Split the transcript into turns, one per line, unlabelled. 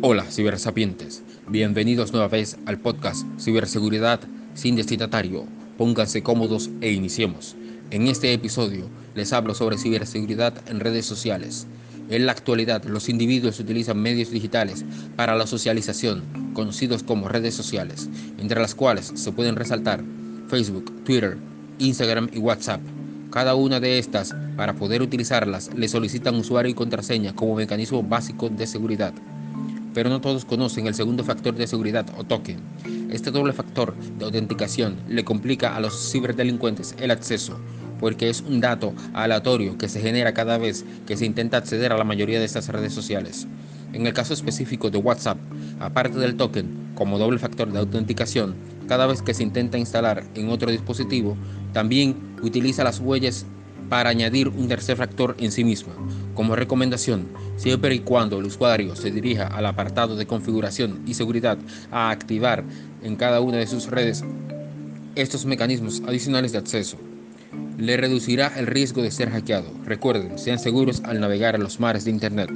Hola, cibersapientes. Bienvenidos nueva vez al podcast Ciberseguridad sin destinatario. Pónganse cómodos e iniciemos. En este episodio les hablo sobre ciberseguridad en redes sociales. En la actualidad, los individuos utilizan medios digitales para la socialización, conocidos como redes sociales, entre las cuales se pueden resaltar Facebook, Twitter, Instagram y WhatsApp. Cada una de estas, para poder utilizarlas, le solicitan usuario y contraseña como mecanismo básico de seguridad pero no todos conocen el segundo factor de seguridad o token. Este doble factor de autenticación le complica a los ciberdelincuentes el acceso, porque es un dato aleatorio que se genera cada vez que se intenta acceder a la mayoría de estas redes sociales. En el caso específico de WhatsApp, aparte del token como doble factor de autenticación, cada vez que se intenta instalar en otro dispositivo, también utiliza las huellas para añadir un tercer factor en sí mismo. Como recomendación, siempre y cuando el usuario se dirija al apartado de configuración y seguridad a activar en cada una de sus redes estos mecanismos adicionales de acceso, le reducirá el riesgo de ser hackeado. Recuerden, sean seguros al navegar en los mares de Internet.